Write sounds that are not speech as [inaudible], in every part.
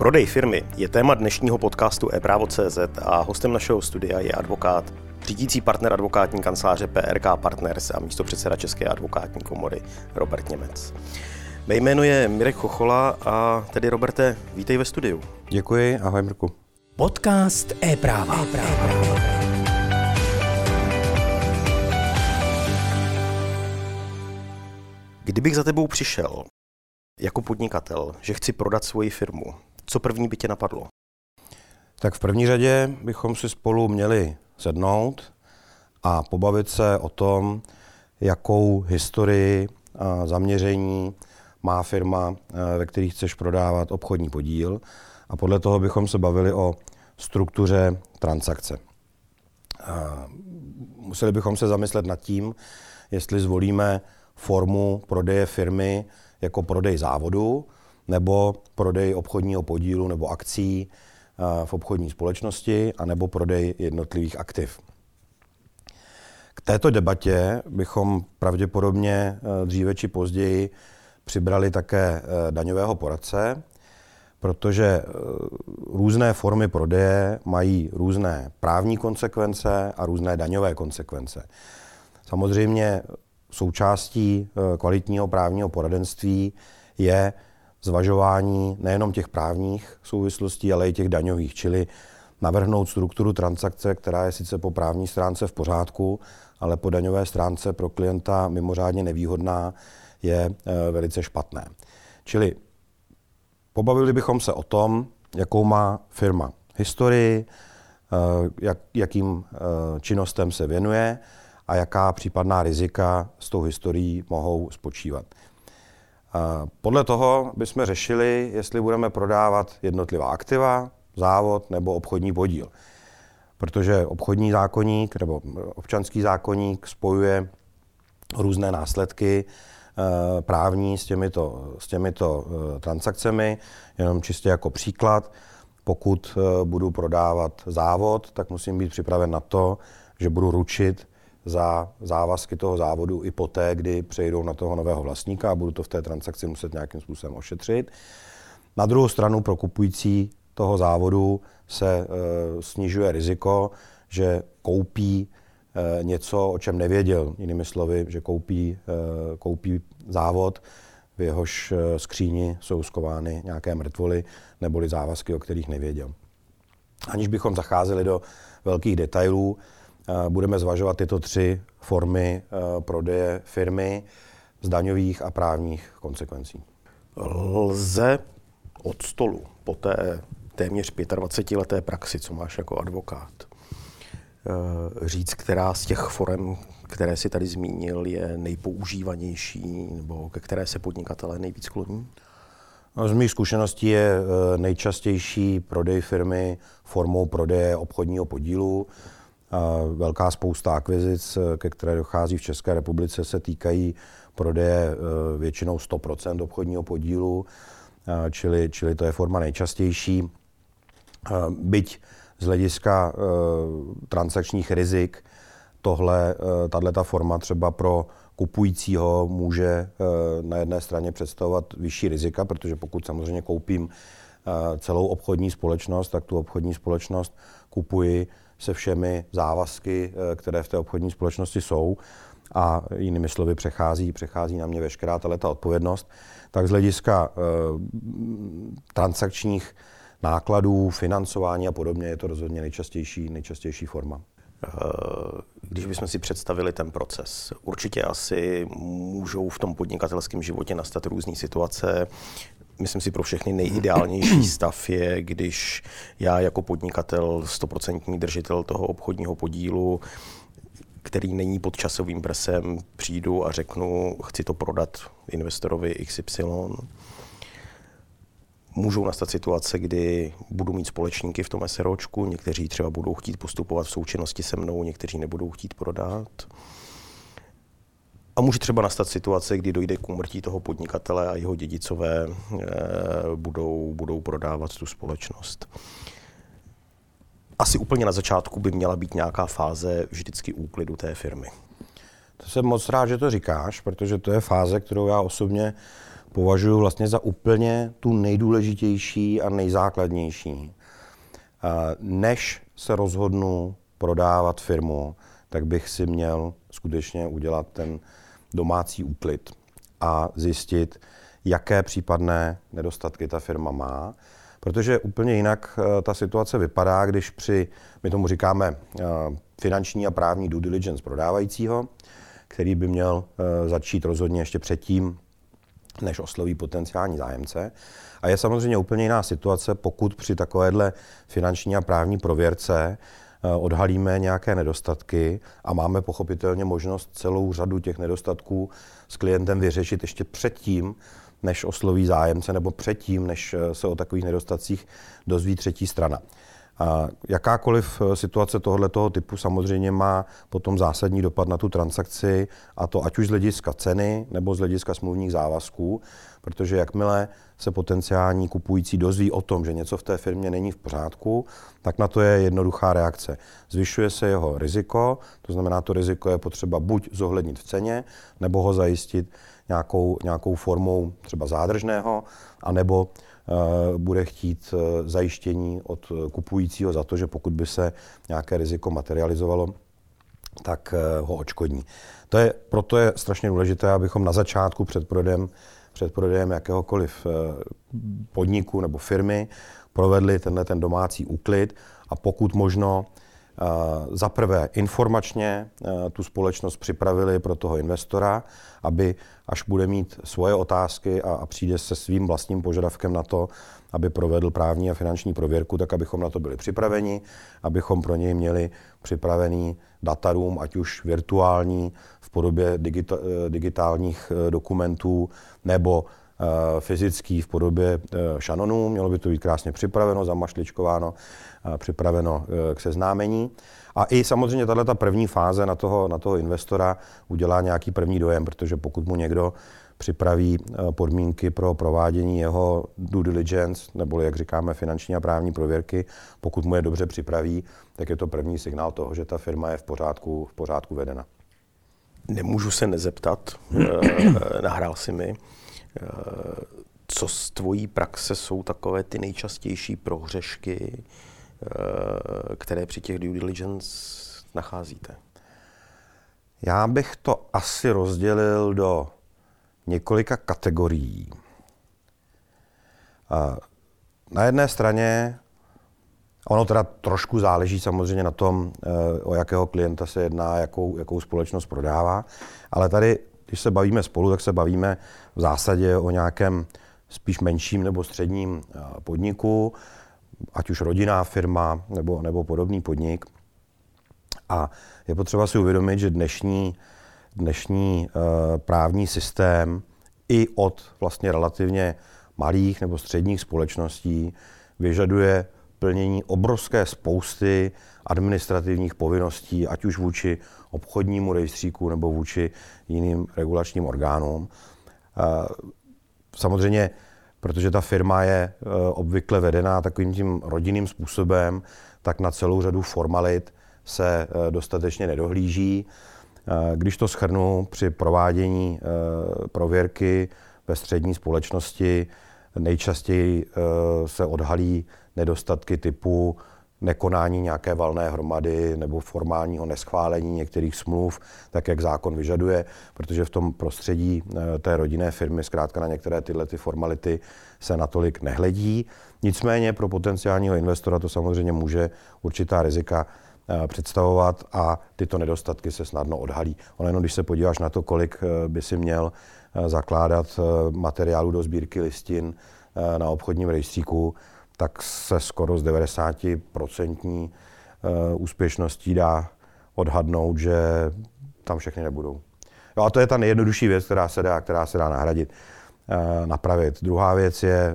Prodej firmy je téma dnešního podcastu ePrávo.cz a hostem našeho studia je advokát, řídící partner advokátní kanceláře PRK Partners a místo předseda České advokátní komory Robert Němec. Mé jméno je Mirek Chochola a tedy Roberte, vítej ve studiu. Děkuji, ahoj Mirku. Podcast e-práva. e-práva. Kdybych za tebou přišel jako podnikatel, že chci prodat svoji firmu, co první by tě napadlo? Tak v první řadě bychom si spolu měli sednout a pobavit se o tom, jakou historii a zaměření má firma, eh, ve které chceš prodávat obchodní podíl a podle toho bychom se bavili o struktuře transakce. A museli bychom se zamyslet nad tím, jestli zvolíme formu prodeje firmy jako prodej závodu nebo prodej obchodního podílu nebo akcí eh, v obchodní společnosti a nebo prodej jednotlivých aktiv. K této debatě bychom pravděpodobně eh, dříve či později přibrali také eh, daňového poradce, protože různé formy prodeje mají různé právní konsekvence a různé daňové konsekvence. Samozřejmě součástí kvalitního právního poradenství je zvažování nejenom těch právních souvislostí, ale i těch daňových, čili navrhnout strukturu transakce, která je sice po právní stránce v pořádku, ale po daňové stránce pro klienta mimořádně nevýhodná, je eh, velice špatné. Čili pobavili bychom se o tom, jakou má firma historii, eh, jak, jakým činnostem se věnuje, a jaká případná rizika s tou historií mohou spočívat. Podle toho bychom řešili, jestli budeme prodávat jednotlivá aktiva, závod nebo obchodní podíl. Protože obchodní zákonník nebo občanský zákonník spojuje různé následky eh, právní s těmito, s těmito eh, transakcemi. Jenom čistě jako příklad, pokud eh, budu prodávat závod, tak musím být připraven na to, že budu ručit za závazky toho závodu i poté, kdy přejdou na toho nového vlastníka a budu to v té transakci muset nějakým způsobem ošetřit. Na druhou stranu pro kupující toho závodu se e, snižuje riziko, že koupí e, něco, o čem nevěděl. Jinými slovy, že koupí, e, koupí závod, v jehož skříni jsou skovány nějaké mrtvoly neboli závazky, o kterých nevěděl. Aniž bychom zacházeli do velkých detailů, budeme zvažovat tyto tři formy eh, prodeje firmy z daňových a právních konsekvencí. Lze od stolu po té téměř 25 leté praxi, co máš jako advokát, eh, říct, která z těch forem, které si tady zmínil, je nejpoužívanější nebo ke které se podnikatelé nejvíc kloní? No, z mých zkušeností je eh, nejčastější prodej firmy formou prodeje obchodního podílu. Velká spousta akvizic, ke které dochází v České republice, se týkají prodeje e, většinou 100% obchodního podílu, e, čili, čili to je forma nejčastější. Byť z hlediska transakčních rizik tohle, tato forma třeba pro kupujícího může na jedné straně představovat vyšší rizika, protože pokud samozřejmě koupím celou obchodní společnost, tak tu obchodní společnost kupuji se všemi závazky, eh, které v té obchodní společnosti jsou a jinými slovy přechází, přechází na mě veškerá ta odpovědnost, tak z hlediska e, transakčních nákladů, financování a podobně je to rozhodně nejčastější, nejčastější forma. Eh, když bychom si představili ten proces, určitě asi můžou v tom podnikatelském životě nastat různé situace, myslím si, pro všechny nejideálnější [clears throat] stav je, když já jako podnikatel, stoprocentní držitel toho obchodního podílu, který není pod časovým presem, přijdu a řeknu, chci to prodat investorovi XY. Můžou nastat situace, kdy budu mít společníky v tom SROčku, někteří třeba budou chtít postupovat v součinnosti se mnou, někteří nebudou chtít prodat. A může třeba nastat situace, kdy dojde k úmrtí toho podnikatele a jeho dědicové e, budou, budou prodávat tu společnost. Asi úplně na začátku by měla být nějaká fáze vždycky úklidu té firmy. To jsem moc rád, že to říkáš, protože to je fáze, kterou já osobně považuji vlastně za úplně tu nejdůležitější a nejzákladnější. Než se rozhodnu prodávat firmu, tak bych si měl skutečně udělat ten domácí úklid a zjistit, jaké případné nedostatky ta firma má. Protože úplně jinak eh, ta situace vypadá, když při, my tomu říkáme, eh, finanční a právní due diligence prodávajícího, který by měl eh, začít rozhodně ještě předtím, než osloví potenciální zájemce. A je samozřejmě úplně jiná situace, pokud při takovéhle finanční a právní prověrce odhalíme nějaké nedostatky a máme pochopitelně možnost celou řadu těch nedostatků s klientem vyřešit ještě předtím, než osloví zájemce nebo předtím, než eh, se o takových nedostacích dozví třetí strana. A jakákoliv eh, situace tohoto typu samozřejmě má potom zásadní dopad na tu transakci, a to ať už z hlediska ceny nebo z hlediska smluvních závazků, protože jakmile se potenciální kupující dozví o tom, že něco v té firmě není v pořádku, tak na to je jednoduchá reakce. Zvyšuje se jeho riziko, to znamená, to riziko je potřeba buď zohlednit v ceně, nebo ho zajistit nějakou, nějakou formou třeba zádržného, anebo bude chtít uh, zajištění od kupujícího za to, že pokud by se nějaké riziko materializovalo, tak ho očkodní. To je, proto je strašně důležité, abychom na začátku před prodejem, před prodejem jakéhokoliv podniku nebo firmy provedli tenhle ten domácí úklid a pokud možno za prvé informačně tu společnost připravili pro toho investora, aby až bude mít svoje otázky a, přijde se svým vlastním požadavkem na to, aby provedl právní a finanční prověrku, tak abychom na to byli připraveni, abychom pro něj měli připravený datarum, ať už virtuální v podobě digita, digitálních e, dokumentů nebo fyzický v podobě šanonů. Mělo by to být krásně připraveno, zamašličkováno, připraveno k seznámení. A i samozřejmě tahle ta první fáze na toho, na toho investora udělá nějaký první dojem, protože pokud mu někdo připraví eh, podmínky pro provádění jeho due diligence, nebo jak říkáme, finanční a právní prověrky, pokud mu je dobře připraví, tak je to první signál toho, že ta firma je v pořádku, v pořádku vedena. Nemůžu se nezeptat, [clears throat] eh, nahrál si mi, eh, co z tvojí praxe jsou takové ty nejčastější prohřešky, Eh, které při těch due diligence nacházíte? Já bych to asi rozdělil do několika kategorií. Na jedné straně, ono teda trošku záleží samozřejmě na tom, eh, o jakého klienta se jedná, jakou, jakou společnost prodává, ale tady, když se bavíme spolu, tak se bavíme v zásadě o nějakém spíš menším nebo středním eh, podniku, ať už rodinná firma nebo, nebo podobný podnik. A je potřeba si uvědomit, že dnešní, dnešní uh, právní systém i od vlastně relativně malých nebo středních společností vyžaduje plnění obrovské spousty administrativních povinností, ať už vůči obchodnímu rejstříku nebo vůči jiným regulačním orgánům. Uh, samozřejmě protože ta firma je eh, obvykle vedená takovým tím rodinným způsobem, tak na celou řadu formalit se eh, dostatečně nedohlíží. Eh, když to schrnu, při provádění prověrky ve střední společnosti nejčastěji se odhalí nedostatky typu nekonání nějaké valné hromady nebo formálního neschválení některých smluv, tak jak zákon vyžaduje, protože v tom prostředí eh, té rodinné firmy zkrátka na některé tyhle ty formality se natolik nehledí. Nicméně pro potenciálního investora to samozřejmě může určitá rizika eh, představovat a tyto nedostatky se snadno odhalí. Ono jenom, když se podíváš na to, kolik eh, by si měl zakládat materiálu do sbírky listin na obchodním rejstříku, tak se skoro z 90% eh, úspěšností dá odhadnout, že tam všechny nebudou. Jo, a to je ta nejjednodušší věc, která se dá, která se dá nahradit, eh, napravit. Druhá věc je eh,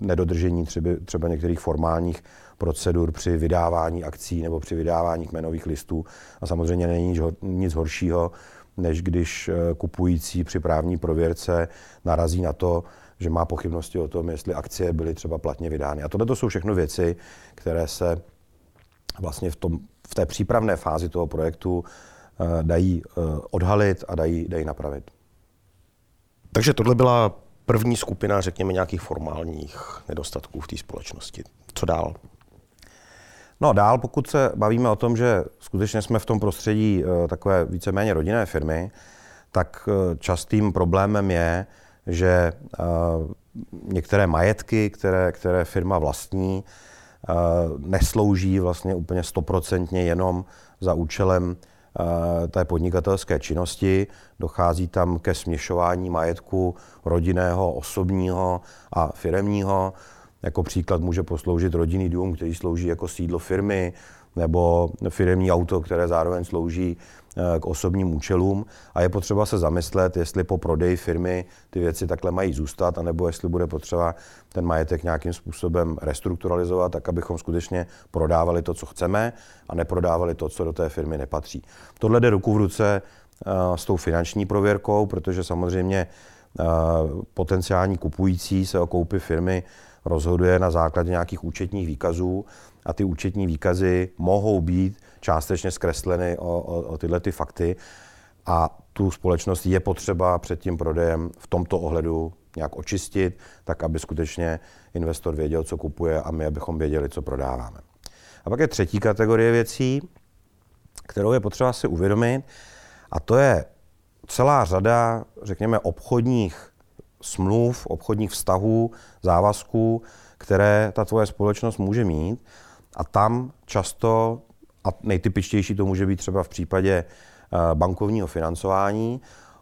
nedodržení třeba, třeba některých formálních procedur při vydávání akcí nebo při vydávání kmenových listů. A samozřejmě není nic horšího, než když kupující při právní prověrce narazí na to, že má pochybnosti o tom, jestli akcie byly třeba platně vydány. A tohle to jsou všechno věci, které se vlastně v, tom, v té přípravné fázi toho projektu uh, dají uh, odhalit a dají, dají napravit. Takže tohle byla první skupina, řekněme, nějakých formálních nedostatků v té společnosti. Co dál? No dál, pokud se bavíme o tom, že skutečně jsme v tom prostředí uh, takové víceméně rodinné firmy, tak častým problémem je, že uh, některé majetky, které, které firma vlastní, neslouží vlastně úplně stoprocentně jenom za účelem té podnikatelské činnosti. Dochází tam ke směšování majetku rodinného, osobního a firemního. Jako příklad může posloužit rodinný dům, který slouží jako sídlo firmy, nebo firmní auto, které zároveň slouží eh, k osobním účelům. A je potřeba se zamyslet, jestli po prodeji firmy ty věci takhle mají zůstat, anebo jestli bude potřeba ten majetek nějakým způsobem restrukturalizovat, tak abychom skutečně prodávali to, co chceme, a neprodávali to, co do té firmy nepatří. Tohle jde ruku v ruce eh, s tou finanční prověrkou, protože samozřejmě eh, potenciální kupující se o koupi firmy rozhoduje na základě nějakých účetních výkazů a ty účetní výkazy mohou být částečně zkresleny o, o, o tyhle ty fakty a tu společnost je potřeba před tím prodejem v tomto ohledu nějak očistit, tak aby skutečně investor věděl, co kupuje a my, abychom věděli, co prodáváme. A pak je třetí kategorie věcí, kterou je potřeba si uvědomit, a to je celá řada, řekněme, obchodních smluv, obchodních vztahů, závazků, které ta tvoje společnost může mít. A tam často, a nejtypičtější to může být třeba v případě eh, bankovního financování,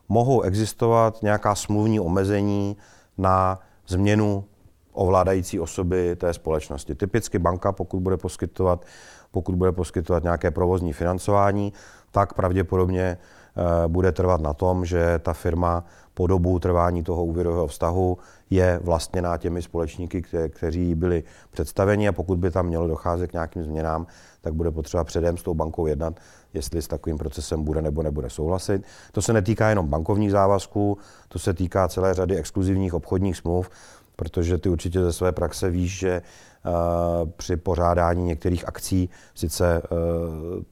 mohou existovat nějaká smluvní omezení na změnu ovládající osoby té společnosti. Typicky banka, pokud bude poskytovat, pokud bude poskytovat nějaké provozní financování, tak pravděpodobně bude trvat na tom, že ta firma po dobu trvání toho úvěrového vztahu je vlastněná těmi společníky, kte- kteří byli představeni a pokud by tam mělo docházet k nějakým změnám, tak bude potřeba předem s tou bankou jednat, jestli s takovým procesem bude nebo nebude souhlasit. To se netýká jenom bankovních závazků, to se týká celé řady exkluzivních obchodních smluv, protože ty určitě ze své praxe víš, že při pořádání některých akcí sice uh,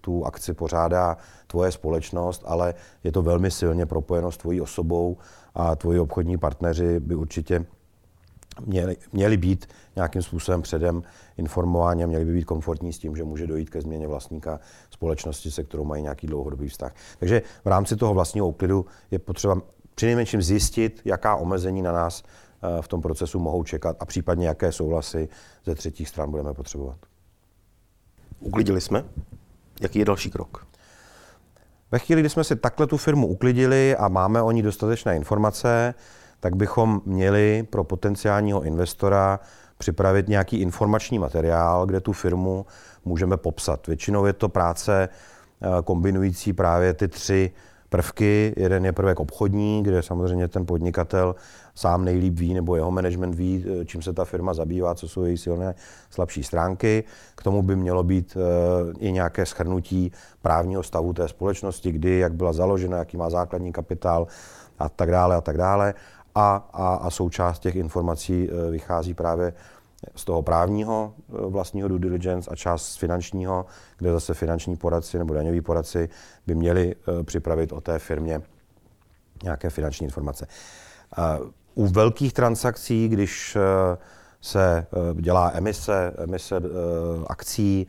tu akci pořádá tvoje společnost, ale je to velmi silně propojeno s tvojí osobou a tvoji obchodní partneři by určitě měli, měli být nějakým způsobem předem informováni a měli by být komfortní s tím, že může dojít ke změně vlastníka společnosti, se kterou mají nějaký dlouhodobý vztah. Takže v rámci toho vlastního úklidu je potřeba přinejmenším zjistit, jaká omezení na nás eh, v tom procesu mohou čekat a případně jaké souhlasy ze třetích stran budeme potřebovat. Uklidili jsme? Jaký je další krok? Ve chvíli, kdy jsme si takhle tu firmu uklidili a máme o ní dostatečné informace, tak bychom měli pro potenciálního investora připravit nějaký informační materiál, kde tu firmu můžeme popsat. Většinou je to práce eh, kombinující právě ty tři prvky. Jeden je prvek obchodní, kde samozřejmě ten podnikatel sám nejlíp ví, nebo jeho management ví, eh, čím se ta firma zabývá, co jsou její silné, slabší stránky. K tomu by mělo být eh, i nějaké schrnutí právního stavu té společnosti, kdy, jak byla založena, jaký má základní kapitál a tak dále a tak dále. A, a, a součást těch informací eh, vychází právě z toho právního vlastního due diligence a část z finančního, kde zase finanční poradci nebo daňoví poradci by měli připravit o té firmě nějaké finanční informace. U velkých transakcí, když se dělá emise, emise akcí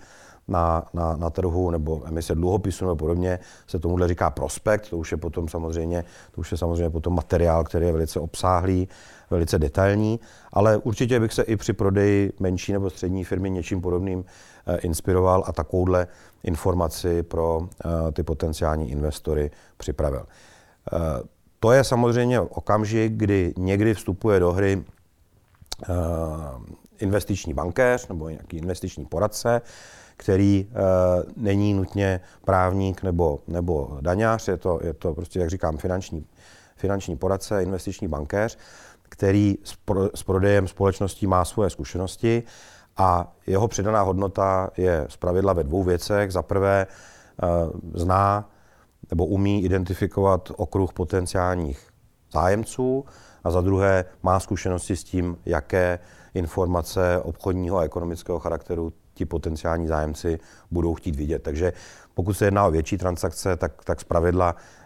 na, na, na trhu nebo emise dluhopisů nebo podobně, se tomuhle říká prospekt, to už je potom samozřejmě, to už je samozřejmě potom materiál, který je velice obsáhlý, velice detailní, ale určitě bych se i při prodeji menší nebo střední firmy něčím podobným inspiroval a takovouhle informaci pro ty potenciální investory připravil. To je samozřejmě okamžik, kdy někdy vstupuje do hry investiční bankéř nebo nějaký investiční poradce, který není nutně právník nebo, nebo daňář, je to, je to prostě, jak říkám, finanční, finanční poradce, investiční bankéř, který s, pro, s prodejem společností má svoje zkušenosti a jeho přidaná hodnota je zpravidla ve dvou věcech. Za prvé uh, zná nebo umí identifikovat okruh potenciálních zájemců a za druhé má zkušenosti s tím, jaké informace obchodního a ekonomického charakteru ti potenciální zájemci budou chtít vidět. Takže pokud se jedná o větší transakce, tak, tak zpravidla eh,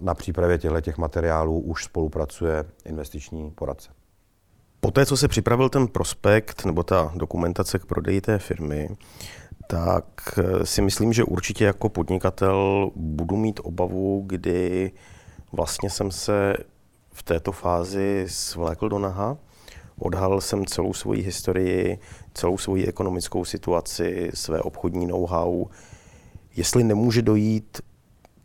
na přípravě těchto materiálů už spolupracuje investiční poradce. Poté, co se připravil ten prospekt nebo ta dokumentace k prodeji té firmy, tak eh, si myslím, že určitě jako podnikatel budu mít obavu, kdy vlastně jsem se v této fázi svlékl do naha, odhalil jsem celou svoji historii, celou svoji ekonomickou situaci, své obchodní know-how, jestli nemůže dojít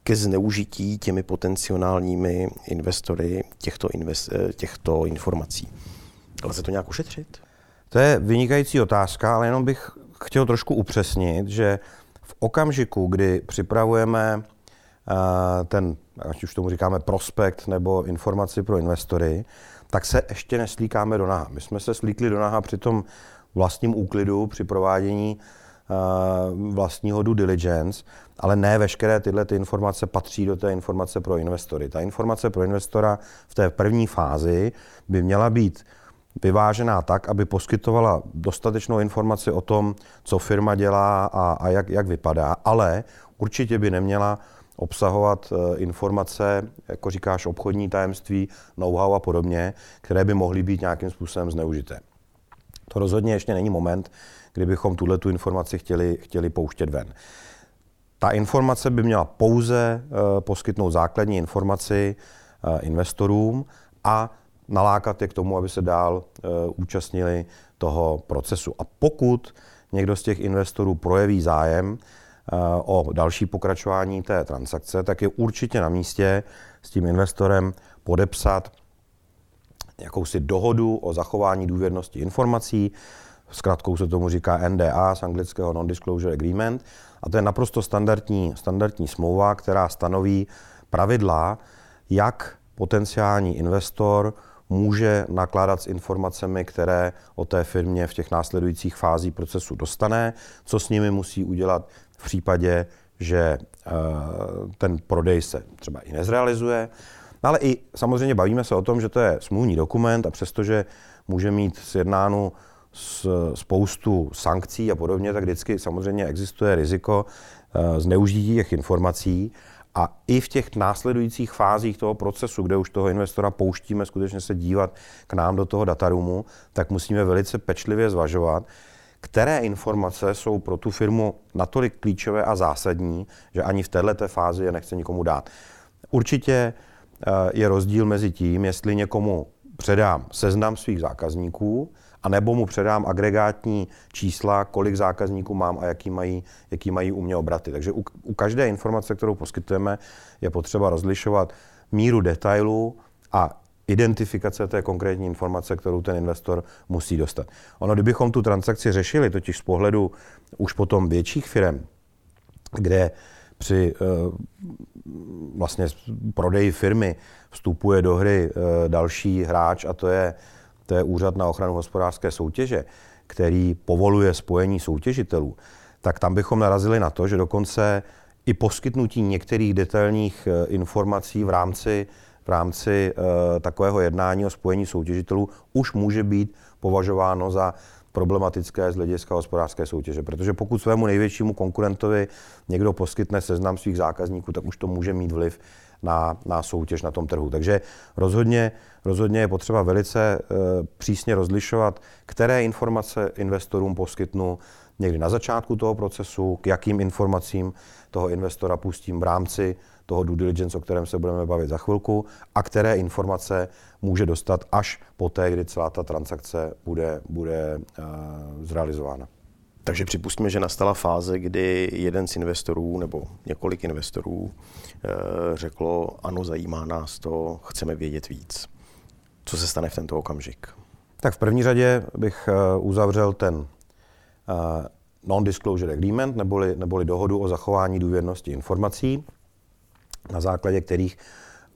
ke zneužití těmi potenciálními investory těchto, invest, eh, těchto informací. Ale se to nějak ušetřit? To je vynikající otázka, ale jenom bych chtěl trošku upřesnit, že v okamžiku, kdy připravujeme uh, ten, ať už tomu říkáme prospekt nebo informaci pro investory, tak se ještě neslíkáme do naha. My jsme se slíkli do naha při tom vlastním úklidu, při provádění vlastního due diligence, ale ne veškeré tyhle ty informace patří do té informace pro investory. Ta informace pro investora v té první fázi by měla být vyvážená tak, aby poskytovala dostatečnou informaci o tom, co firma dělá a, a jak, jak vypadá, ale určitě by neměla obsahovat eh, informace, jako říkáš, obchodní tajemství, know-how a podobně, které by mohly být nějakým způsobem zneužité. To rozhodně ještě není moment, kdybychom tuhle tu informaci chtěli, chtěli pouštět ven. Ta informace by měla pouze uh, poskytnout základní informaci uh, investorům a nalákat je k tomu, aby se dál uh, účastnili toho procesu. A pokud někdo z těch investorů projeví zájem o další pokračování té transakce, tak je určitě na místě s tím investorem podepsat jakousi dohodu o zachování důvěrnosti informací. Zkratkou se tomu říká NDA z anglického Non-Disclosure Agreement. A to je naprosto standardní, standardní smlouva, která stanoví pravidla, jak potenciální investor může nakládat s informacemi, které o té firmě v těch následujících fázích procesu dostane, co s nimi musí udělat v případě, že eh, ten prodej se třeba i nezrealizuje. No ale i samozřejmě bavíme se o tom, že to je smluvní dokument a přestože může mít sjednánu spoustu sankcí a podobně, tak vždycky samozřejmě existuje riziko eh, zneužití těch informací a i v těch následujících fázích toho procesu, kde už toho investora pouštíme skutečně se dívat k nám do toho datarumu, tak musíme velice pečlivě zvažovat, které informace jsou pro tu firmu natolik klíčové a zásadní, že ani v této fázi je nechce nikomu dát. Určitě eh, je rozdíl mezi tím, jestli někomu předám seznam svých zákazníků, a nebo mu předám agregátní čísla, kolik zákazníků mám a jaký mají, jaký mají u mě obraty. Takže u, u každé informace, kterou poskytujeme, je potřeba rozlišovat míru detailu a identifikace té konkrétní informace, kterou ten investor musí dostat. Ono, kdybychom tu transakci řešili, totiž z pohledu už potom větších firm, kde při uh, vlastně prodeji firmy vstupuje do hry uh, další hráč a to je to je Úřad na ochranu hospodářské soutěže, který povoluje spojení soutěžitelů, tak tam bychom narazili na to, že dokonce i poskytnutí některých detailních eh, informací v rámci, v rámci uh, takového jednání o spojení soutěžitelů už může být považováno za problematické z hlediska hospodářské soutěže. Protože pokud svému největšímu konkurentovi někdo poskytne seznam svých zákazníků, tak už to může mít vliv na, na soutěž na tom trhu. Takže rozhodně, rozhodně je potřeba velice e, přísně rozlišovat, které informace investorům poskytnu někdy na začátku toho procesu, k jakým informacím toho investora pustím v rámci toho due diligence, o kterém se budeme bavit za chvilku, a které informace může dostat až poté, kdy celá ta transakce bude, bude uh, zrealizována. Takže připustíme, že nastala fáze, kdy jeden z investorů nebo několik investorů e, řeklo, ano, zajímá nás to, chceme vědět víc. Co se stane v tento okamžik? Tak v první řadě bych eh, uzavřel ten non-disclosure agreement, neboli, neboli dohodu o zachování důvěrnosti informací, na základě kterých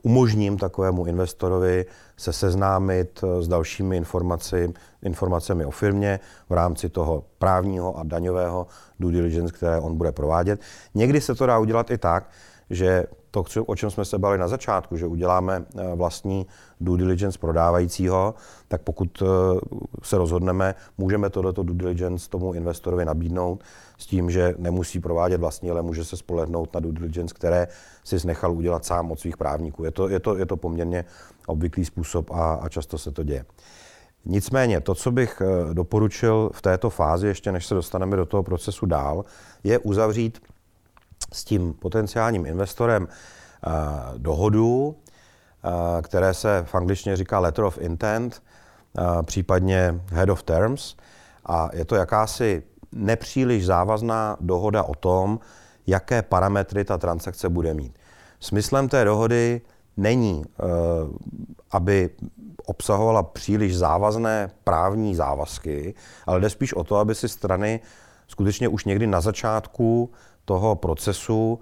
umožním takovému investorovi se seznámit eh, s dalšími informaci, informacemi o firmě v rámci toho právního a daňového due diligence, které on bude provádět. Někdy se to dá udělat i tak, že to, o čem jsme se bavili na začátku, že uděláme eh, vlastní due diligence prodávajícího, tak pokud eh, se rozhodneme, můžeme tohleto due diligence tomu investorovi nabídnout s tím, že nemusí provádět vlastní, ale může se spolehnout na due diligence, které si nechal udělat sám od svých právníků. Je to, je to, je to poměrně obvyklý způsob a, a často se to děje. Nicméně to, co bych eh, doporučil v této fázi, ještě než se dostaneme do toho procesu dál, je uzavřít s tím potenciálním investorem eh, dohodu, eh, které se v angličtině říká letter of intent, případně head of terms. A je to jakási nepříliš závazná dohoda o tom, jaké parametry ta transakce bude mít. Smyslem té dohody není, aby obsahovala příliš závazné právní závazky, ale jde spíš o to, aby si strany skutečně už někdy na začátku toho procesu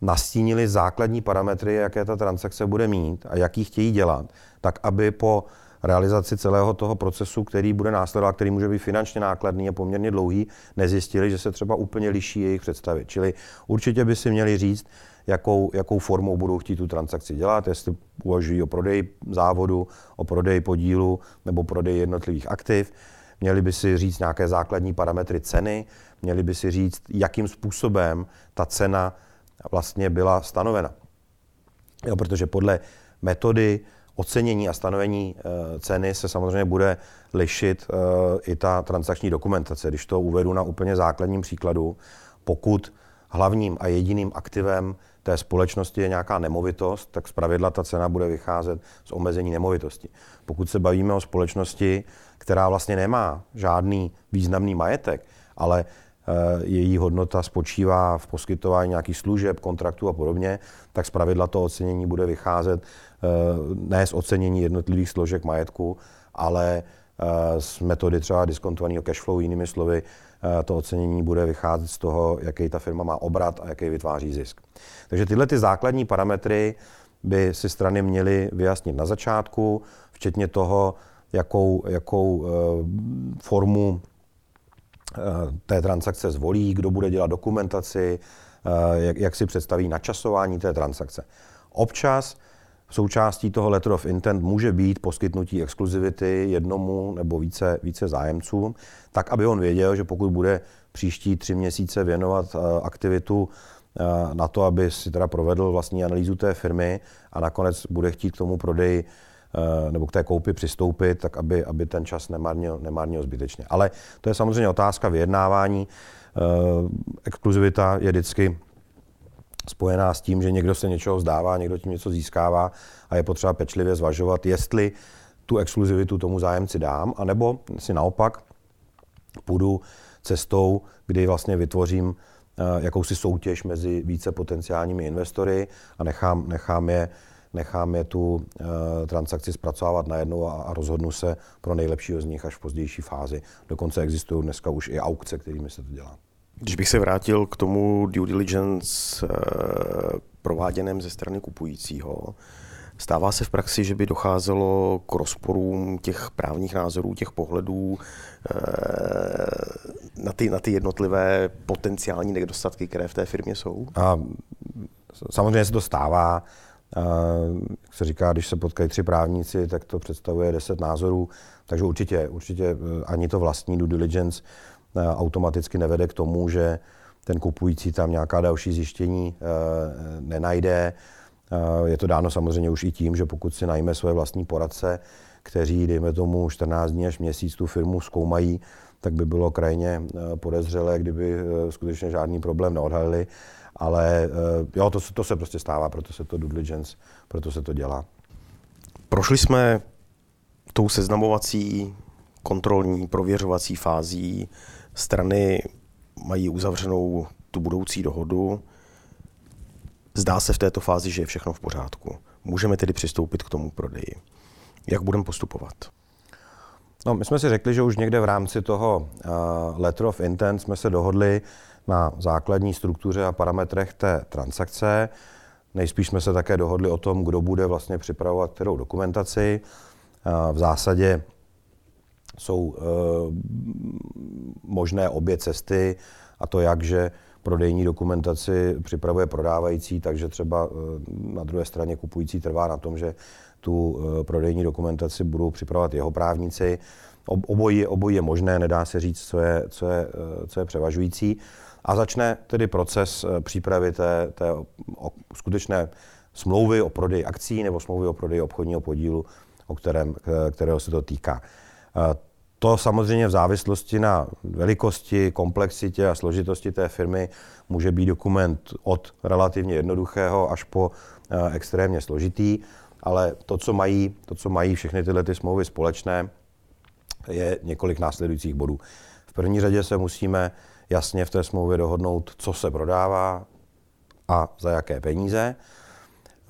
nastínili základní parametry, jaké ta transakce bude mít a jaký chtějí dělat, tak aby po realizaci celého toho procesu, který bude následovat, který může být finančně nákladný a poměrně dlouhý, nezjistili, že se třeba úplně liší jejich představy. Čili určitě by si měli říct, jakou, jakou formou budou chtít tu transakci dělat, jestli uvažují o prodeji závodu, o prodeji podílu nebo prodeji jednotlivých aktiv. Měli by si říct nějaké základní parametry ceny, měli by si říct, jakým způsobem ta cena vlastně byla stanovena. Jo, protože podle metody ocenění a stanovení e, ceny se samozřejmě bude lišit e, i ta transakční dokumentace. Když to uvedu na úplně základním příkladu, pokud hlavním a jediným aktivem té společnosti je nějaká nemovitost, tak zpravidla ta cena bude vycházet z omezení nemovitosti. Pokud se bavíme o společnosti, která vlastně nemá žádný významný majetek, ale eh, její hodnota spočívá v poskytování nějakých služeb, kontraktů a podobně, tak zpravidla to ocenění bude vycházet eh, ne z ocenění jednotlivých složek majetku, ale eh, z metody třeba diskontovaného cashflow, jinými slovy, to ocenění bude vycházet z toho, jaký ta firma má obrat a jaký vytváří zisk. Takže tyhle ty základní parametry by si strany měly vyjasnit na začátku, včetně toho, jakou, jakou eh, formu eh, té transakce zvolí, kdo bude dělat dokumentaci, jak, jak si představí načasování té transakce. Občas Součástí toho letter of intent může být poskytnutí exkluzivity jednomu nebo více, více zájemcům, tak aby on věděl, že pokud bude příští tři měsíce věnovat eh, aktivitu eh, na to, aby si teda provedl vlastní analýzu té firmy a nakonec bude chtít k tomu prodeji eh, nebo k té koupi přistoupit, tak aby, aby ten čas nemarnil, nemarnil zbytečně. Ale to je samozřejmě otázka vyjednávání. Exkluzivita je vždycky spojená s tím, že někdo se něčeho vzdává, někdo tím něco získává a je potřeba pečlivě zvažovat, jestli tu exkluzivitu tomu zájemci dám, anebo si naopak půjdu cestou, kdy vlastně vytvořím eh, jakousi soutěž mezi více potenciálními investory a nechám, nechám je nechám je tu uh, transakci zpracovávat najednou a, a rozhodnu se pro nejlepšího z nich až v pozdější fázi. Dokonce existují dneska už i aukce, kterými se to dělá. Když bych se vrátil k tomu due diligence uh, prováděném ze strany kupujícího, Stává se v praxi, že by docházelo k rozporům těch právních názorů, těch pohledů eh, na ty, na ty jednotlivé potenciální nedostatky, které v té firmě jsou? A samozřejmě se to stává. A, jak se říká, když se potkají tři právníci, tak to představuje deset názorů. Takže určitě, určitě eh, ani to vlastní due diligence eh, automaticky nevede k tomu, že ten kupující tam nějaká další zjištění nenajde. Je to dáno samozřejmě už i tím, že pokud si najme své vlastní poradce, kteří, dejme tomu, 14 dní až měsíc tu firmu zkoumají, tak by bylo krajně eh, podezřelé, kdyby eh, skutečně žádný problém neodhalili. Ale eh, jo, to, to se prostě stává, proto se to due diligence, proto se to dělá. Prošli jsme tou seznamovací, kontrolní, prověřovací fází. Strany mají uzavřenou tu budoucí dohodu. Zdá se v této fázi, že je všechno v pořádku. Můžeme tedy přistoupit k tomu prodeji. Jak budeme postupovat? No, my jsme si řekli, že už někde v rámci toho uh, letter of intent jsme se dohodli na základní struktuře a parametrech té transakce. Nejspíš jsme se také dohodli o tom, kdo bude vlastně připravovat kterou dokumentaci. Uh, v zásadě jsou uh, možné obě cesty, a to jak, že prodejní dokumentaci připravuje prodávající, takže třeba eh, na druhé straně kupující trvá na tom, že tu eh, prodejní dokumentaci budou připravovat jeho právníci. Obojí, obojí je možné, nedá se říct, co je, co je, co je převažující. A začne tedy proces přípravy té, té skutečné smlouvy o prodeji akcí nebo smlouvy o prodeji obchodního podílu, o kterém, kterého se to týká. To samozřejmě v závislosti na velikosti, komplexitě a složitosti té firmy může být dokument od relativně jednoduchého až po extrémně složitý, ale to, co mají, to, co mají všechny tyhle ty smlouvy společné, je několik následujících bodů. V první řadě se musíme jasně v té smlouvě dohodnout, co se prodává a za jaké peníze.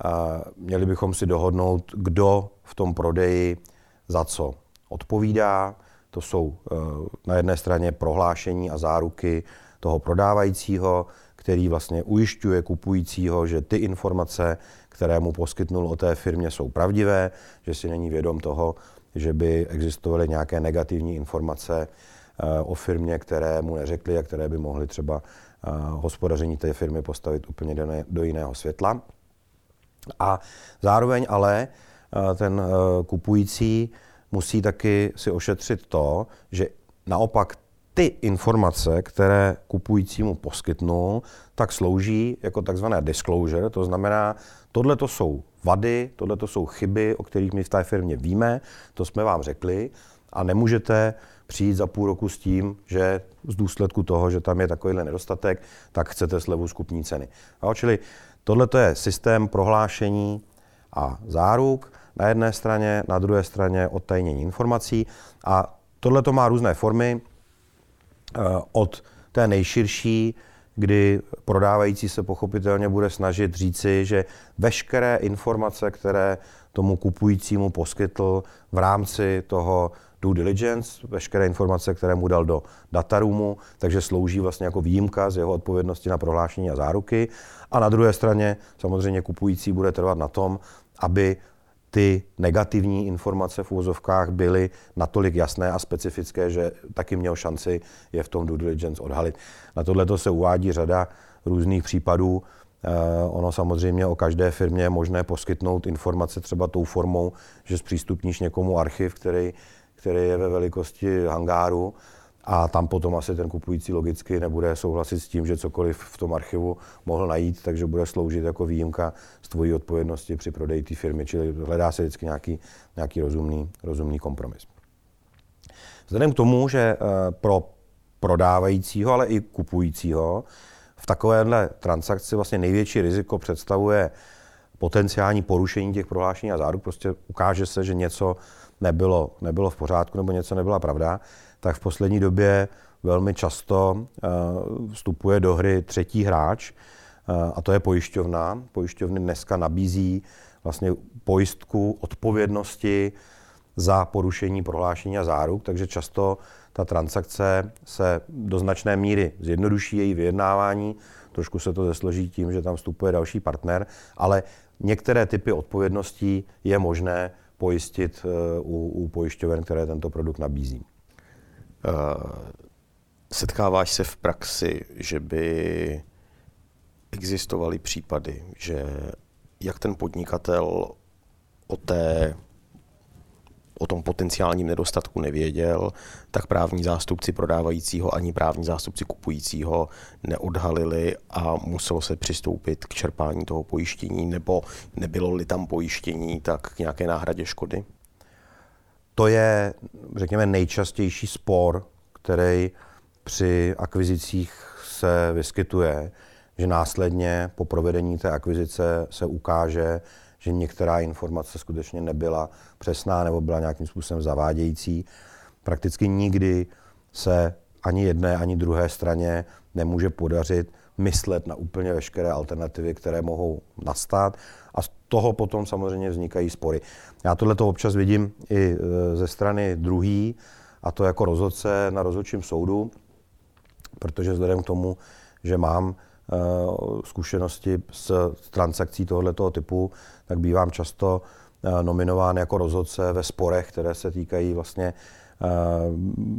A měli bychom si dohodnout, kdo v tom prodeji za co odpovídá. To jsou eh, na jedné straně prohlášení a záruky toho prodávajícího, který vlastně ujišťuje kupujícího, že ty informace, které mu poskytnul o té firmě, jsou pravdivé, že si není vědom toho, že by existovaly nějaké negativní informace eh, o firmě, které mu neřekli a které by mohly třeba eh, hospodaření té firmy postavit úplně do, jiného světla. A zároveň ale ten kupující musí taky si ošetřit to, že naopak ty informace, které kupujícímu poskytnul, tak slouží jako takzvané disclosure, to znamená, tohle to jsou vady, tohle to jsou chyby, o kterých my v té firmě víme, to jsme vám řekli a nemůžete přijít za půl roku s tím, že z důsledku toho, že tam je takovýhle nedostatek, tak chcete slevu z kupní ceny. Jo, čili tohle je systém prohlášení a záruk na jedné straně, na druhé straně odtajnění informací a tohle má různé formy eh, od té nejširší, kdy prodávající se pochopitelně bude snažit říci, že veškeré informace, které tomu kupujícímu poskytl v rámci toho due diligence, veškeré informace, které mu dal do dataroomu, takže slouží vlastně jako výjimka z jeho odpovědnosti na prohlášení a záruky. A na druhé straně samozřejmě kupující bude trvat na tom, aby ty negativní informace v úvozovkách byly natolik jasné a specifické, že taky měl šanci je v tom due diligence odhalit. Na tohle se uvádí řada různých případů. Eh, ono samozřejmě o každé firmě je možné poskytnout informace třeba tou formou, že zpřístupníš někomu archiv, který, který je ve velikosti hangáru a tam potom asi ten kupující logicky nebude souhlasit s tím, že cokoliv v tom archivu mohl najít, takže bude sloužit jako výjimka z tvojí odpovědnosti při prodeji té firmy, čili hledá se vždycky nějaký, nějaký rozumný, rozumný kompromis. Vzhledem k tomu, že eh, pro prodávajícího, ale i kupujícího v takovéhle transakci vlastně největší riziko představuje potenciální porušení těch prohlášení a záruk. Prostě ukáže se, že něco nebylo, nebylo v pořádku nebo něco nebyla pravda tak v poslední době velmi často eh, vstupuje do hry třetí hráč, eh, a to je pojišťovna. Pojišťovny dneska nabízí vlastně pojistku odpovědnosti za porušení prohlášení a záruk, takže často ta transakce se do značné míry zjednoduší její vyjednávání, trošku se to zesloží tím, že tam vstupuje další partner, ale některé typy odpovědností je možné pojistit eh, u, u pojišťoven, které tento produkt nabízí. Eh, setkáváš se v praxi, že by existovaly případy, že jak ten podnikatel o, té, o tom potenciálním nedostatku nevěděl, tak právní zástupci prodávajícího ani právní zástupci kupujícího neodhalili a muselo se přistoupit k čerpání toho pojištění, nebo nebylo-li tam pojištění, tak k nějaké náhradě škody? To je, řekněme, nejčastější spor, který při akvizicích se vyskytuje, že následně po provedení té akvizice se ukáže, že některá informace skutečně nebyla přesná nebo byla nějakým způsobem zavádějící. Prakticky nikdy se ani jedné, ani druhé straně nemůže podařit myslet na úplně veškeré alternativy, které mohou nastat a toho potom samozřejmě vznikají spory. Já tohle občas vidím i e, ze strany druhý, a to jako rozhodce na rozhodčím soudu, protože vzhledem k tomu, že mám e, zkušenosti s transakcí tohoto typu, tak bývám často e, nominován jako rozhodce ve sporech, které se týkají vlastně,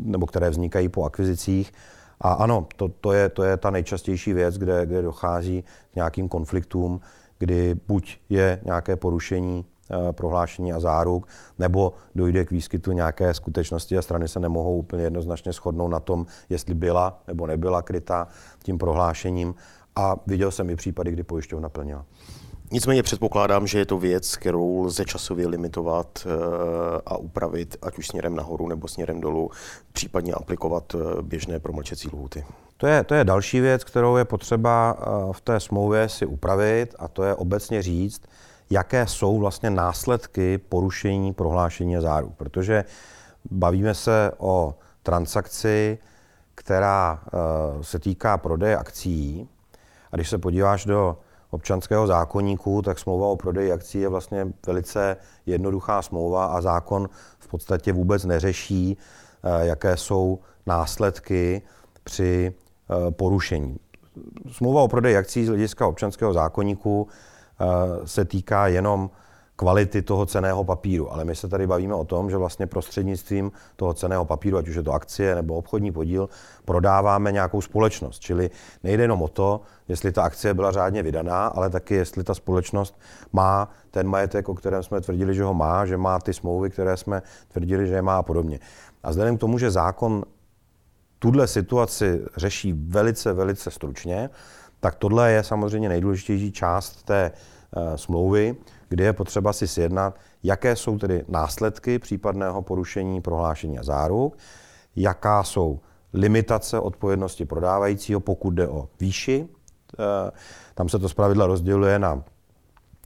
nebo které vznikají po akvizicích. A ano, to, to, je, to je ta nejčastější věc, kde, kde dochází k nějakým konfliktům, kdy buď je nějaké porušení eh, prohlášení a záruk, nebo dojde k výskytu nějaké skutečnosti a strany se nemohou úplně jednoznačně shodnout na tom, jestli byla nebo nebyla kryta tím prohlášením. A viděl jsem i případy, kdy pojišťovna plnila. Nicméně předpokládám, že je to věc, kterou lze časově limitovat eh, a upravit, ať už směrem nahoru nebo směrem dolů, případně aplikovat eh, běžné promlčecí lhuty. To je, to je další věc, kterou je potřeba eh, v té smlouvě si upravit a to je obecně říct, jaké jsou vlastně následky porušení prohlášení záruk. Protože bavíme se o transakci, která se týká prodeje akcí a když se podíváš do občanského zákonníku, tak smlouva o prodeji akcí je vlastně velice jednoduchá smlouva a zákon v podstatě vůbec neřeší, eh, jaké jsou následky při eh, porušení. Smlouva o prodeji akcí z hlediska občanského zákonníku eh, se týká jenom kvality toho ceného papíru. Ale my se tady bavíme o tom, že vlastně prostřednictvím toho ceného papíru, ať už je to akcie nebo obchodní podíl, prodáváme nějakou společnost. Čili nejde jenom o to, jestli ta akcie byla řádně vydaná, ale taky jestli ta společnost má ten majetek, o kterém jsme tvrdili, že ho má, že má ty smlouvy, které jsme tvrdili, že je má a podobně. A vzhledem k tomu, že zákon tuhle situaci řeší velice, velice stručně, tak tohle je samozřejmě nejdůležitější část té smlouvy, kdy je potřeba si sjednat, jaké jsou tedy následky případného porušení prohlášení a záruk, jaká jsou limitace odpovědnosti prodávajícího, pokud jde o výši. Eh, tam se to zpravidla rozděluje na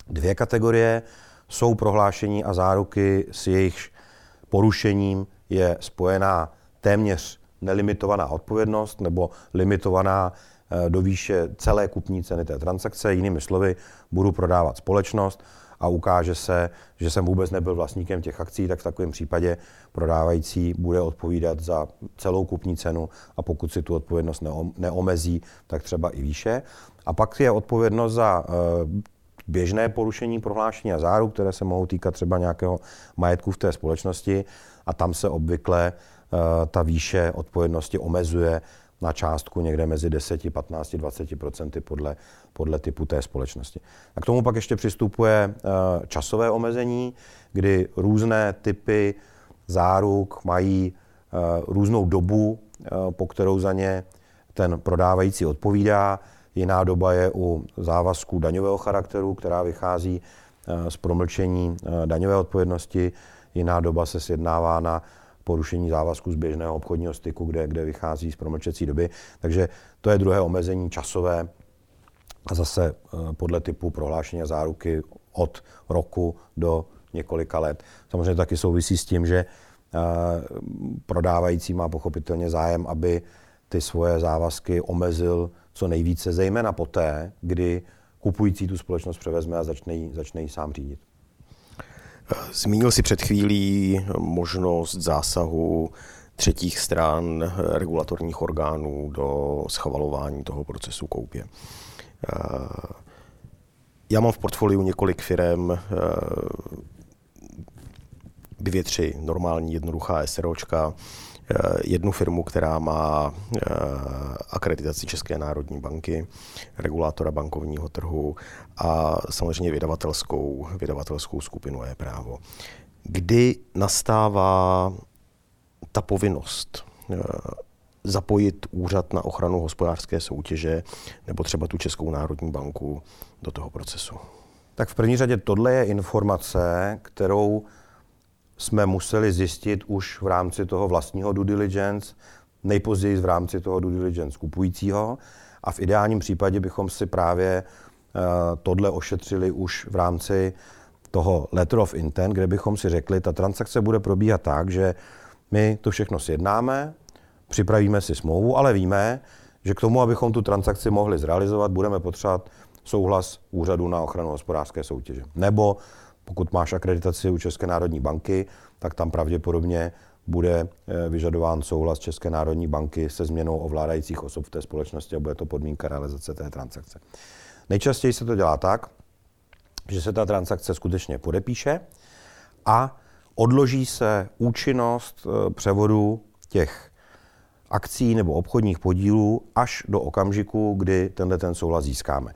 dvě kategorie. Jsou prohlášení a záruky, s jejich porušením je spojená téměř nelimitovaná odpovědnost nebo limitovaná eh, do výše celé kupní ceny té transakce. Jinými slovy, budu prodávat společnost, a ukáže se, že jsem vůbec nebyl vlastníkem těch akcí, tak v takovém případě prodávající bude odpovídat za celou kupní cenu a pokud si tu odpovědnost neomezí, tak třeba i výše. A pak je odpovědnost za eh, běžné porušení prohlášení a záruk, které se mohou týkat třeba nějakého majetku v té společnosti a tam se obvykle eh, ta výše odpovědnosti omezuje na částku někde mezi 10, 15, 20 procenty podle, podle typu té společnosti. A k tomu pak ještě přistupuje eh, časové omezení, kdy různé typy záruk mají eh, různou dobu, eh, po kterou za ně ten prodávající odpovídá. Jiná doba je u závazků daňového charakteru, která vychází z promlčení daňové odpovědnosti. Jiná doba se sjednává na porušení závazku z běžného obchodního styku, kde, kde vychází z promlčecí doby. Takže to je druhé omezení časové a zase eh, podle typu prohlášení a záruky od roku do několika let. Samozřejmě taky souvisí s tím, že eh, prodávající má pochopitelně zájem, aby ty svoje závazky omezil co nejvíce, zejména poté, kdy kupující tu společnost převezme a začne ji, začne ji sám řídit. Zmínil si před chvílí možnost zásahu třetích stran regulatorních orgánů do schvalování toho procesu koupě. Já mám v portfoliu několik firm, dvě, tři normální jednoduchá SROčka, Eh, jednu firmu, která má eh, akreditaci České národní banky, regulátora bankovního trhu a samozřejmě vydavatelskou, vydavatelskou skupinu e-právo. Kdy nastává ta povinnost eh, zapojit úřad na ochranu hospodářské soutěže nebo třeba tu Českou národní banku do toho procesu? Tak v první řadě tohle je informace, kterou jsme museli zjistit už v rámci toho vlastního due diligence, nejpozději v rámci toho due diligence kupujícího a v ideálním případě bychom si právě uh, tohle ošetřili už v rámci toho letter of intent, kde bychom si řekli, ta transakce bude probíhat tak, že my to všechno sjednáme, připravíme si smlouvu, ale víme, že k tomu, abychom tu transakci mohli zrealizovat, budeme potřebovat souhlas úřadu na ochranu hospodářské soutěže. Nebo pokud máš akreditaci u České národní banky, tak tam pravděpodobně bude eh, vyžadován souhlas České národní banky se změnou ovládajících osob v té společnosti a bude to podmínka realizace té transakce. Nejčastěji se to dělá tak, že se ta transakce skutečně podepíše a odloží se účinnost eh, převodu těch akcí nebo obchodních podílů až do okamžiku, kdy tenhle ten souhlas získáme.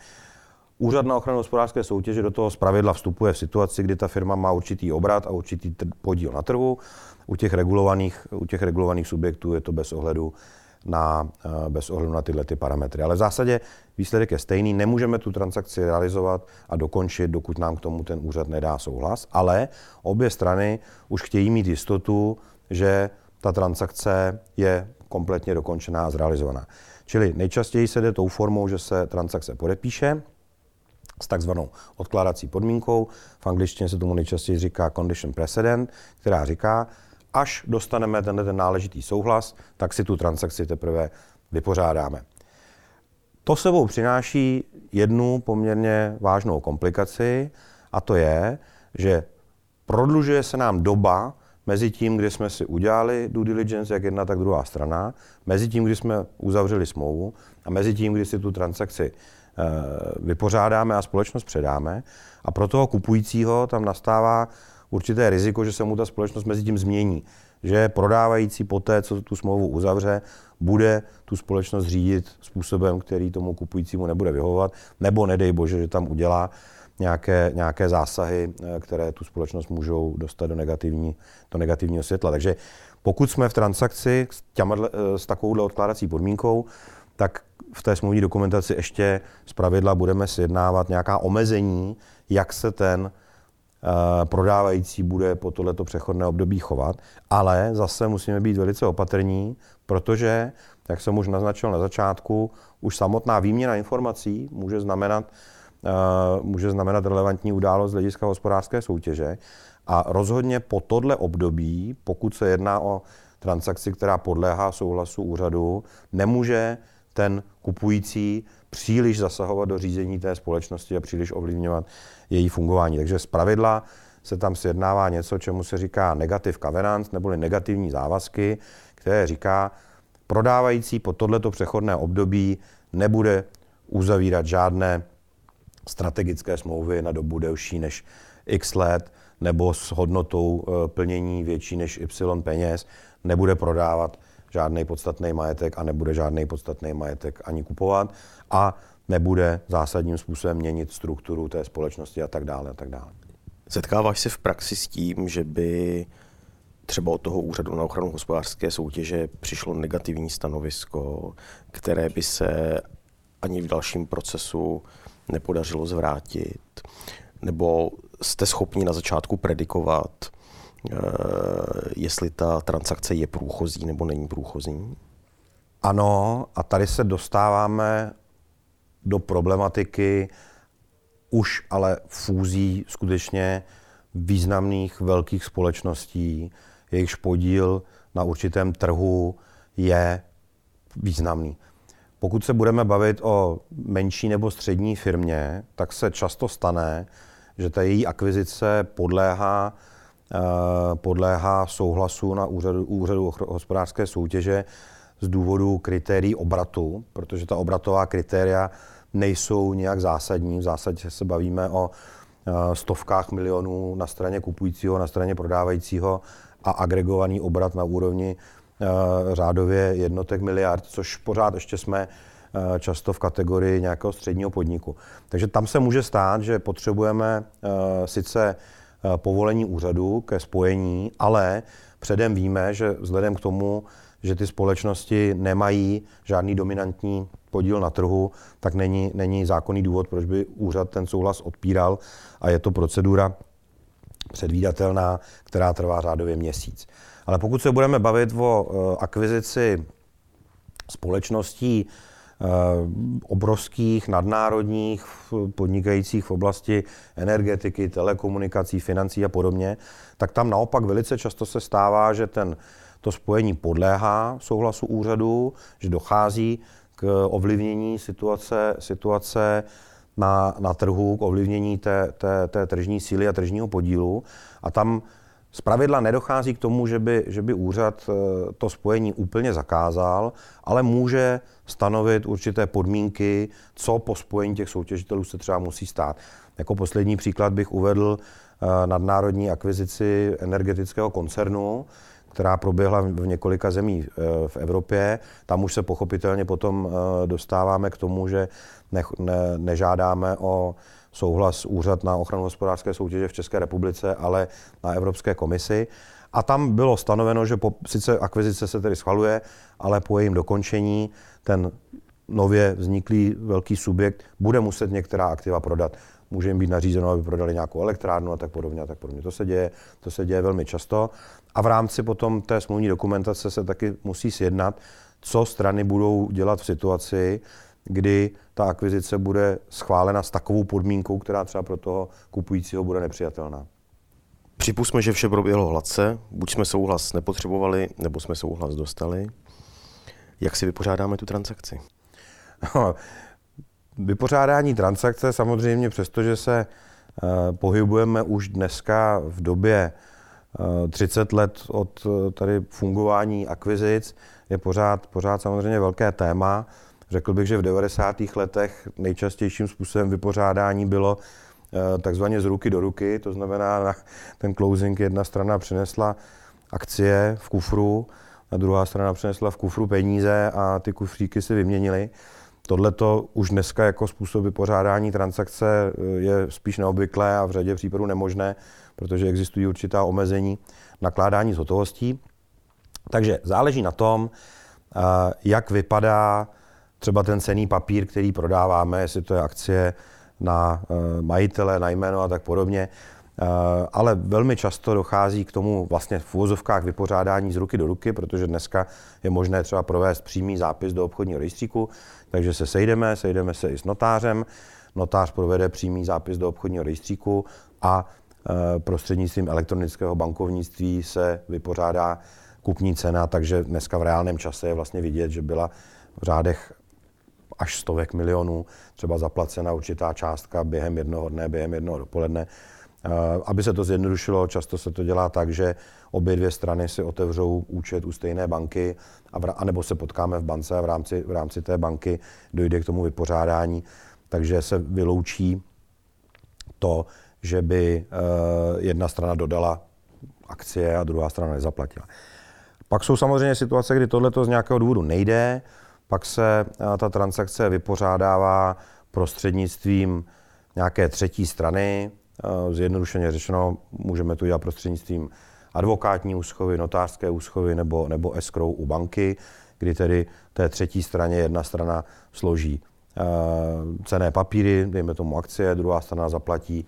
Úřad na ochranu hospodářské soutěže do toho zpravidla vstupuje v situaci, kdy ta firma má určitý obrat a určitý podíl na trhu. U těch regulovaných, u těch regulovaných subjektů je to bez ohledu na, bez ohledu na tyhle ty parametry. Ale v zásadě výsledek je stejný, nemůžeme tu transakci realizovat a dokončit, dokud nám k tomu ten úřad nedá souhlas, ale obě strany už chtějí mít jistotu, že ta transakce je kompletně dokončená a zrealizovaná. Čili nejčastěji se jde tou formou, že se transakce podepíše s takzvanou odkládací podmínkou. V angličtině se tomu nejčastěji říká condition precedent, která říká, až dostaneme tenhle ten náležitý souhlas, tak si tu transakci teprve vypořádáme. To sebou přináší jednu poměrně vážnou komplikaci, a to je, že prodlužuje se nám doba mezi tím, kdy jsme si udělali due diligence, jak jedna, tak druhá strana, mezi tím, kdy jsme uzavřeli smlouvu a mezi tím, kdy si tu transakci vypořádáme a společnost předáme. A pro toho kupujícího tam nastává určité riziko, že se mu ta společnost mezi tím změní. Že prodávající poté, co tu smlouvu uzavře, bude tu společnost řídit způsobem, který tomu kupujícímu nebude vyhovovat, nebo nedej bože, že tam udělá nějaké, nějaké zásahy, eh, které tu společnost můžou dostat do, negativní, do negativního světla. Takže pokud jsme v transakci s, těmadle, eh, s takovouhle odkládací podmínkou, tak v té smluvní dokumentaci ještě z pravidla budeme sjednávat nějaká omezení, jak se ten uh, prodávající bude po tohleto přechodné období chovat, ale zase musíme být velice opatrní, protože, jak jsem už naznačil na začátku, už samotná výměna informací může znamenat Eh, může znamenat relevantní událost z hlediska hospodářské soutěže. A rozhodně po tohle období, pokud se jedná o transakci, která podléhá souhlasu úřadu, nemůže ten kupující příliš zasahovat do řízení té společnosti a příliš ovlivňovat její fungování. Takže z pravidla se tam sjednává něco, čemu se říká negativ covenants, neboli negativní závazky, které říká, prodávající po tohleto přechodné období nebude uzavírat žádné strategické smlouvy na dobu delší než x let nebo s hodnotou eh, plnění větší než y peněz, nebude prodávat žádný podstatný majetek a nebude žádný podstatný majetek ani kupovat a nebude zásadním způsobem měnit strukturu té společnosti a tak dále a tak dále. Setkáváš se v praxi s tím, že by třeba od toho úřadu na ochranu hospodářské soutěže přišlo negativní stanovisko, které by se ani v dalším procesu nepodařilo zvrátit? Nebo jste schopni na začátku predikovat, jestli ta transakce je průchozí nebo není průchozí? Ano, a tady se dostáváme do problematiky už ale fúzí skutečně významných velkých společností, jejichž podíl na určitém trhu je významný. Pokud se budeme bavit o menší nebo střední firmě, tak se často stane, že ta její akvizice podléhá, eh, podléhá souhlasu na úřadu, úřadu hospodářské soutěže z důvodu kritérií obratu, protože ta obratová kritéria nejsou nějak zásadní. V zásadě se bavíme o eh, stovkách milionů na straně kupujícího, na straně prodávajícího a agregovaný obrat na úrovni Eh, řádově jednotek miliard, což pořád ještě jsme eh, často v kategorii nějakého středního podniku. Takže tam se může stát, že potřebujeme eh, sice povolení úřadu ke spojení, ale předem víme, že vzhledem k tomu, že ty společnosti nemají žádný dominantní podíl na trhu, tak není, není zákonný důvod, proč by úřad ten souhlas odpíral a je to procedura předvídatelná, která trvá řádově měsíc. Ale pokud se budeme bavit o eh, akvizici společností eh, obrovských, nadnárodních, podnikajících v oblasti energetiky, telekomunikací, financí a podobně, tak tam naopak velice často se stává, že ten, to spojení podléhá souhlasu úřadu, že dochází k ovlivnění situace, situace na, na trhu, k ovlivnění té, té, té tržní síly a tržního podílu. A tam z pravidla nedochází k tomu, že by, že by úřad eh, to spojení úplně zakázal, ale může stanovit určité podmínky, co po spojení těch soutěžitelů se třeba musí stát. Jako poslední příklad bych uvedl eh, nadnárodní akvizici energetického koncernu, která proběhla v několika zemí eh, v Evropě. Tam už se pochopitelně potom dostáváme k tomu, že ne, ne, nežádáme o souhlas Úřad na ochranu hospodářské soutěže v České republice, ale na Evropské komisi. A tam bylo stanoveno, že po, sice akvizice se tedy schvaluje, ale po jejím dokončení ten nově vzniklý velký subjekt bude muset některá aktiva prodat. Může jim být nařízeno, aby prodali nějakou elektrárnu a tak podobně a tak podobně. To se děje, to se děje velmi často. A v rámci potom té smluvní dokumentace se taky musí sjednat, co strany budou dělat v situaci, kdy ta akvizice bude schválena s takovou podmínkou, která třeba pro toho kupujícího bude nepřijatelná. Připustme, že vše proběhlo hladce, buď jsme souhlas nepotřebovali, nebo jsme souhlas dostali. Jak si vypořádáme tu transakci? Vypořádání transakce samozřejmě, přestože se uh, pohybujeme už dneska v době uh, 30 let od uh, tady fungování akvizic, je pořád, pořád samozřejmě velké téma. Řekl bych, že v 90. letech nejčastějším způsobem vypořádání bylo eh, takzvaně z ruky do ruky, to znamená, na ten closing jedna strana přinesla akcie v kufru, a druhá strana přinesla v kufru peníze a ty kufříky si vyměnili. Tohle to už dneska jako způsob vypořádání transakce eh, je spíš neobvyklé a v řadě případů nemožné, protože existují určitá omezení nakládání s hotovostí. Takže záleží na tom, eh, jak vypadá třeba ten cený papír, který prodáváme, jestli to je akcie na eh, majitele, na jméno a tak podobně. Eh, ale velmi často dochází k tomu vlastně v úvozovkách vypořádání z ruky do ruky, protože dneska je možné třeba provést přímý zápis do obchodního rejstříku, takže se sejdeme, sejdeme se i s notářem, notář provede přímý zápis do obchodního rejstříku a prostřednictvím elektronického bankovnictví se vypořádá kupní cena, takže dneska v reálném čase je vlastně vidět, že byla v řádech až stovek milionů třeba zaplacena určitá částka během jednoho dne, během jednoho dopoledne. Eh, aby se to zjednodušilo, často se to dělá tak, že obě dvě strany si otevřou účet u stejné banky, a anebo se potkáme v bance a v rámci, v rámci té banky dojde k tomu vypořádání, takže se vyloučí to, že by eh, jedna strana dodala akcie a druhá strana nezaplatila. Pak jsou samozřejmě situace, kdy tohle z nějakého důvodu nejde, pak se eh, ta transakce vypořádává prostřednictvím nějaké třetí strany. Eh, zjednodušeně řečeno, můžeme to dělat prostřednictvím advokátní úschovy, notářské úschovy nebo, nebo escrow u banky, kdy tedy té třetí straně jedna strana složí eh, cené papíry, dejme tomu akcie, druhá strana zaplatí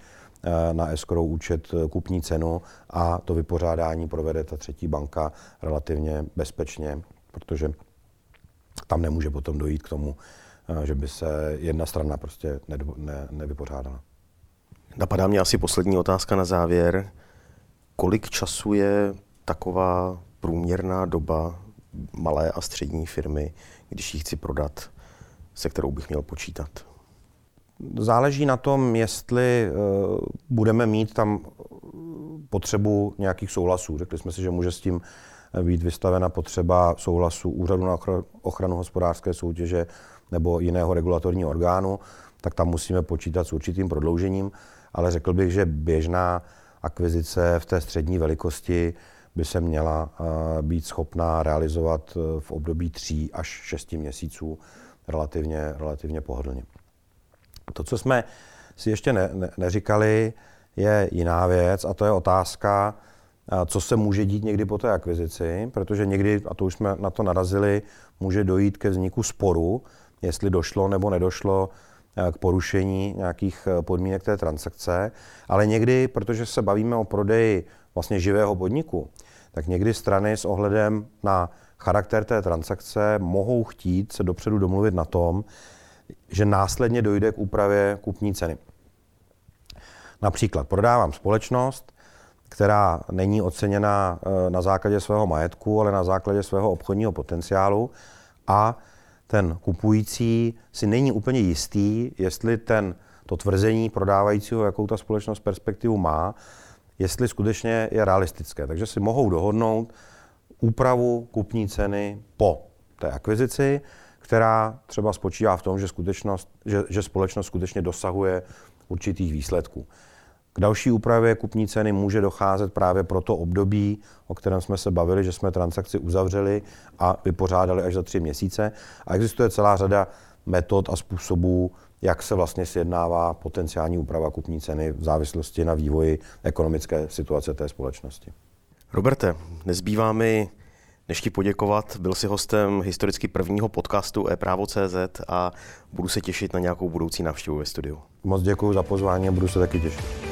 na escrow účet kupní cenu a to vypořádání provede ta třetí banka relativně bezpečně, protože tam nemůže potom dojít k tomu, eh, že by se jedna strana prostě ne, ne, nevypořádala. Napadá mě asi poslední otázka na závěr. Kolik času je taková průměrná doba malé a střední firmy, když ji chci prodat, se kterou bych měl počítat? Záleží na tom, jestli eh, budeme mít tam potřebu nějakých souhlasů. Řekli jsme si, že může s tím být vystavena potřeba souhlasu Úřadu na ochranu hospodářské soutěže nebo jiného regulatorního orgánu, tak tam musíme počítat s určitým prodloužením, ale řekl bych, že běžná akvizice v té střední velikosti by se měla eh, být schopná realizovat v období 3 až 6 měsíců relativně, relativně pohodlně. To, co jsme si ještě ne, ne, neříkali, je jiná věc a to je otázka, co se může dít někdy po té akvizici, protože někdy, a to už jsme na to narazili, může dojít ke vzniku sporu, jestli došlo nebo nedošlo k porušení nějakých podmínek té transakce, ale někdy, protože se bavíme o prodeji vlastně živého podniku, tak někdy strany s ohledem na charakter té transakce mohou chtít se dopředu domluvit na tom, že následně dojde k úpravě kupní ceny. Například prodávám společnost, která není oceněna eh, na základě svého majetku, ale na základě svého obchodního potenciálu a ten kupující si není úplně jistý, jestli ten, to tvrzení prodávajícího, jakou ta společnost perspektivu má, jestli skutečně je realistické. Takže si mohou dohodnout úpravu kupní ceny po té akvizici, která třeba spočívá v tom, že, skutečnost, že, že společnost skutečně dosahuje určitých výsledků. K další úpravě kupní ceny může docházet právě pro to období, o kterém jsme se bavili, že jsme transakci uzavřeli a vypořádali až za tři měsíce. A existuje celá řada metod a způsobů, jak se vlastně sjednává potenciální úprava kupní ceny v závislosti na vývoji ekonomické situace té společnosti. Roberte, nezbývá mi než ti poděkovat. Byl jsi hostem historicky prvního podcastu e-právo.cz a budu se těšit na nějakou budoucí návštěvu ve studiu. Moc děkuji za pozvání a budu se taky těšit.